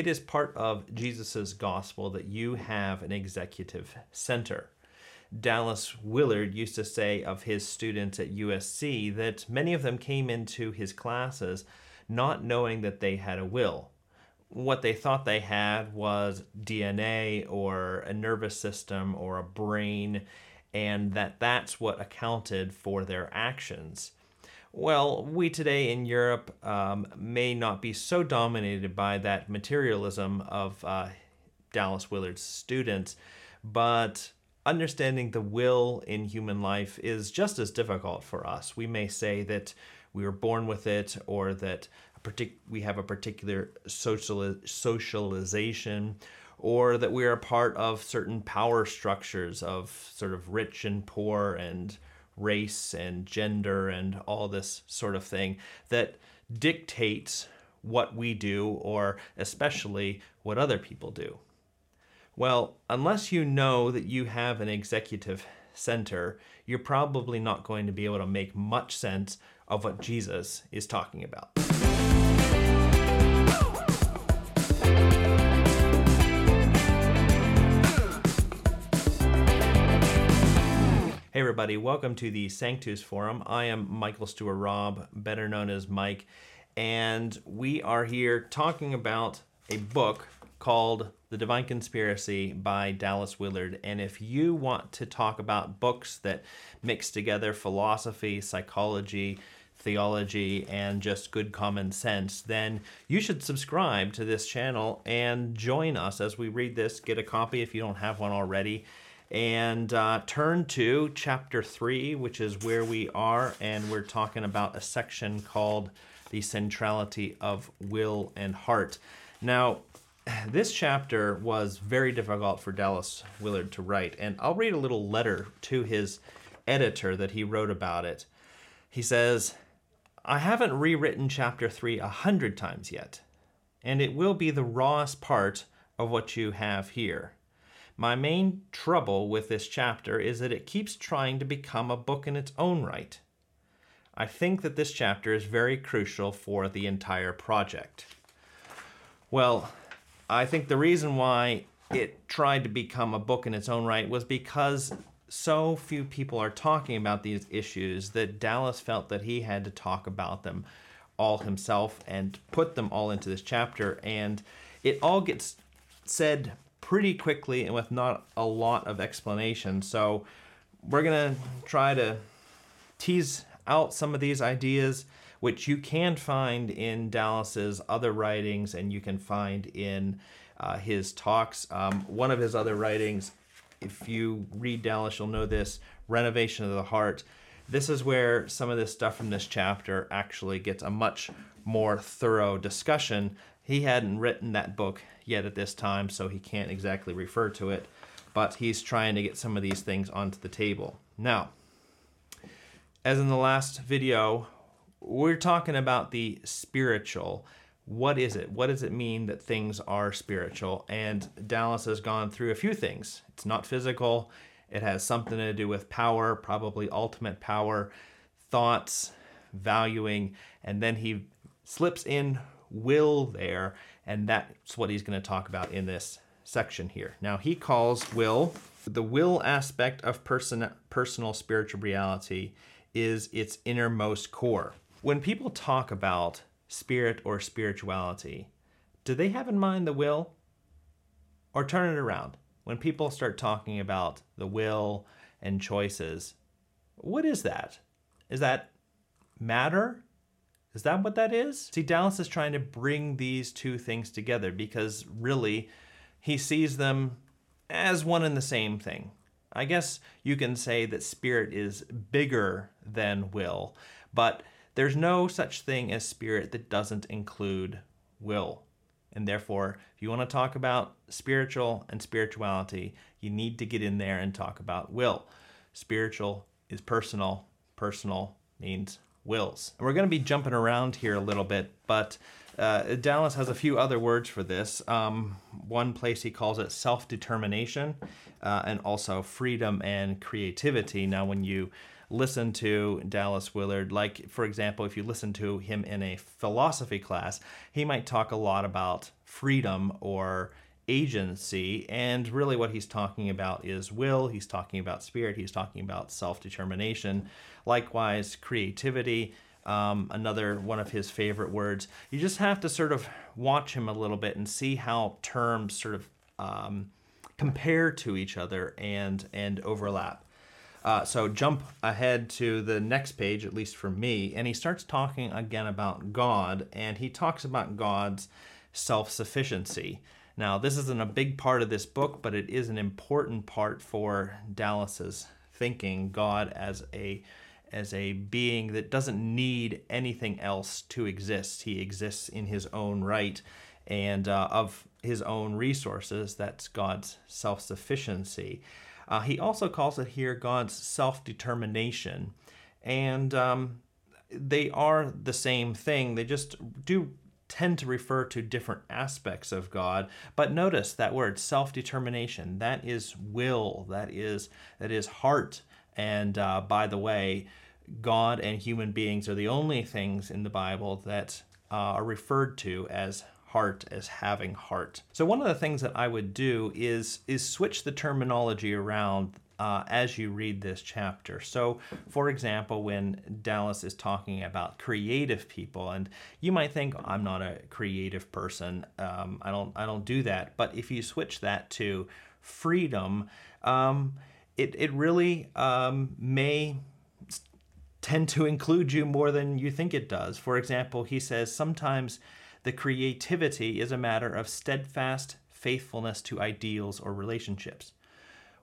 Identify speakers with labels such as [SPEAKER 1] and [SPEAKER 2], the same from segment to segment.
[SPEAKER 1] It is part of Jesus' gospel that you have an executive center. Dallas Willard used to say of his students at USC that many of them came into his classes not knowing that they had a will. What they thought they had was DNA or a nervous system or a brain, and that that's what accounted for their actions. Well, we today in Europe um, may not be so dominated by that materialism of uh, Dallas Willard's students, but understanding the will in human life is just as difficult for us. We may say that we were born with it or that partic- we have a particular social socialization or that we are a part of certain power structures of sort of rich and poor and race and gender and all this sort of thing that dictates what we do or especially what other people do. Well, unless you know that you have an executive center, you're probably not going to be able to make much sense of what Jesus is talking about. Hey, everybody, welcome to the Sanctus Forum. I am Michael Stewart Robb, better known as Mike, and we are here talking about a book called The Divine Conspiracy by Dallas Willard. And if you want to talk about books that mix together philosophy, psychology, theology, and just good common sense, then you should subscribe to this channel and join us as we read this. Get a copy if you don't have one already. And uh, turn to chapter 3, which is where we are, and we're talking about a section called The Centrality of Will and Heart. Now, this chapter was very difficult for Dallas Willard to write, and I'll read a little letter to his editor that he wrote about it. He says, I haven't rewritten chapter 3 a hundred times yet, and it will be the rawest part of what you have here. My main trouble with this chapter is that it keeps trying to become a book in its own right. I think that this chapter is very crucial for the entire project. Well, I think the reason why it tried to become a book in its own right was because so few people are talking about these issues that Dallas felt that he had to talk about them all himself and put them all into this chapter. And it all gets said pretty quickly and with not a lot of explanation. So we're going to try to tease out some of these ideas which you can find in Dallas's other writings and you can find in uh, his talks. Um, one of his other writings, if you read Dallas, you'll know this Renovation of the Heart. This is where some of this stuff from this chapter actually gets a much more thorough discussion. He hadn't written that book yet at this time, so he can't exactly refer to it, but he's trying to get some of these things onto the table. Now, as in the last video, we're talking about the spiritual. What is it? What does it mean that things are spiritual? And Dallas has gone through a few things. It's not physical, it has something to do with power, probably ultimate power, thoughts, valuing, and then he slips in will there, and that's what he's going to talk about in this section here. Now, he calls will the will aspect of person, personal spiritual reality is its innermost core. When people talk about spirit or spirituality, do they have in mind the will? Or turn it around. When people start talking about the will and choices, what is that? Is that matter? Is that what that is? See, Dallas is trying to bring these two things together because really he sees them as one and the same thing. I guess you can say that spirit is bigger than will, but there's no such thing as spirit that doesn't include will. And therefore, if you want to talk about spiritual and spirituality, you need to get in there and talk about will. Spiritual is personal, personal means wills. And we're going to be jumping around here a little bit, but uh, Dallas has a few other words for this. Um, one place he calls it self determination uh, and also freedom and creativity. Now, when you listen to Dallas Willard. Like, for example, if you listen to him in a philosophy class, he might talk a lot about freedom or agency. And really, what he's talking about is will, he's talking about spirit, he's talking about self determination. Likewise, creativity. Um, another one of his favorite words. You just have to sort of watch him a little bit and see how terms sort of um, compare to each other and and overlap. Uh, so jump ahead to the next page, at least for me, and he starts talking again about God, and he talks about God's self sufficiency. Now, this isn't a big part of this book, but it is an important part for Dallas's thinking God as a as a being that doesn't need anything else to exist. He exists in his own right and uh, of his own resources. That's God's self sufficiency. Uh, he also calls it here God's self determination. And um, they are the same thing, they just do tend to refer to different aspects of God. But notice that word self-determination. That is will. That is that is heart. And uh, by the way, God and human beings are the only things in the Bible that uh, are referred to as heart as having heart. So one of the things that I would do is is switch the terminology around uh, as you read this chapter. So, for example, when Dallas is talking about creative people, and you might think I'm not a creative person, um, I don't I don't do that. But if you switch that to freedom, um, it it really um, may tend to include you more than you think it does. For example, he says sometimes the creativity is a matter of steadfast faithfulness to ideals or relationships.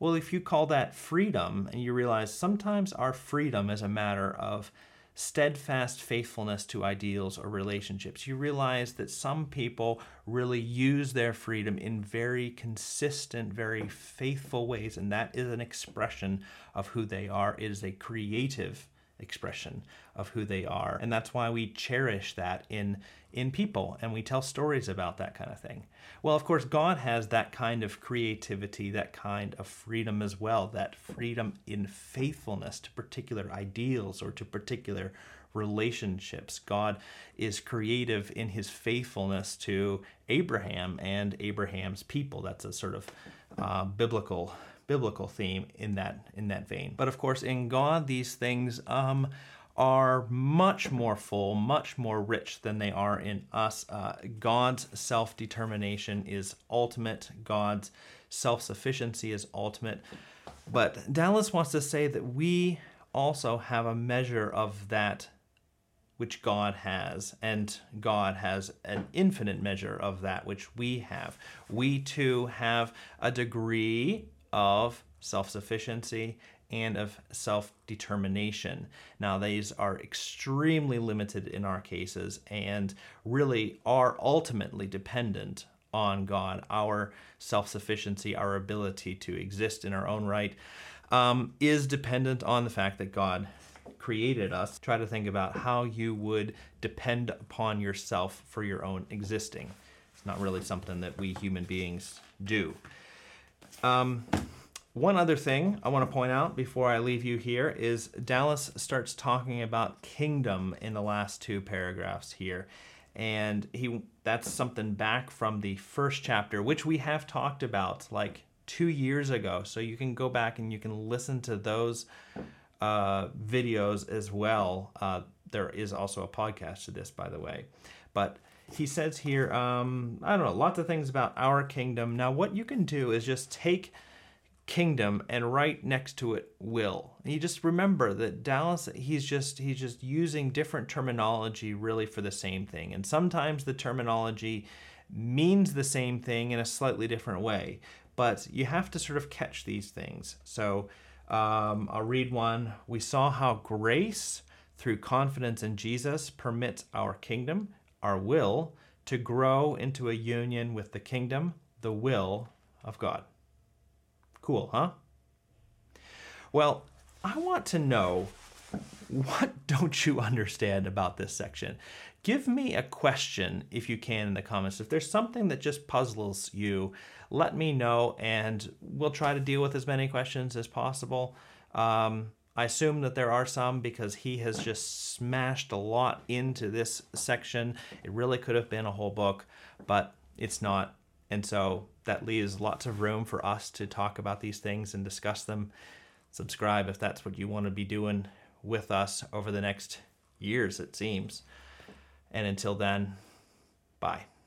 [SPEAKER 1] Well, if you call that freedom and you realize sometimes our freedom is a matter of steadfast faithfulness to ideals or relationships, you realize that some people really use their freedom in very consistent, very faithful ways, and that is an expression of who they are. It is a creative expression of who they are. And that's why we cherish that in in people and we tell stories about that kind of thing. Well, of course, God has that kind of creativity, that kind of freedom as well, that freedom in faithfulness to particular ideals or to particular relationships. God is creative in his faithfulness to Abraham and Abraham's people. That's a sort of uh, biblical biblical theme in that in that vein. But of course, in God, these things um, are much more full, much more rich than they are in us. Uh, God's self determination is ultimate. God's self sufficiency is ultimate. But Dallas wants to say that we also have a measure of that which God has, and God has an infinite measure of that which we have. We too have a degree of self sufficiency and of self determination. Now, these are extremely limited in our cases and really are ultimately dependent on God. Our self sufficiency, our ability to exist in our own right, um, is dependent on the fact that God created us. Try to think about how you would depend upon yourself for your own existing. It's not really something that we human beings do. Um, one other thing I want to point out before I leave you here is Dallas starts talking about kingdom in the last two paragraphs here. And he that's something back from the first chapter, which we have talked about like two years ago. So you can go back and you can listen to those uh, videos as well. Uh, there is also a podcast to this, by the way. But he says here, um, I don't know, lots of things about our kingdom. Now, what you can do is just take kingdom and right next to it will. And you just remember that Dallas he's just he's just using different terminology really for the same thing. And sometimes the terminology means the same thing in a slightly different way, but you have to sort of catch these things. So um, I'll read one. We saw how grace through confidence in Jesus permits our kingdom our will to grow into a union with the kingdom, the will of God. Cool, huh? Well, I want to know what don't you understand about this section? Give me a question if you can in the comments. If there's something that just puzzles you, let me know and we'll try to deal with as many questions as possible. Um, I assume that there are some because he has just smashed a lot into this section. It really could have been a whole book, but it's not. And so that leaves lots of room for us to talk about these things and discuss them. Subscribe if that's what you want to be doing with us over the next years, it seems. And until then, bye.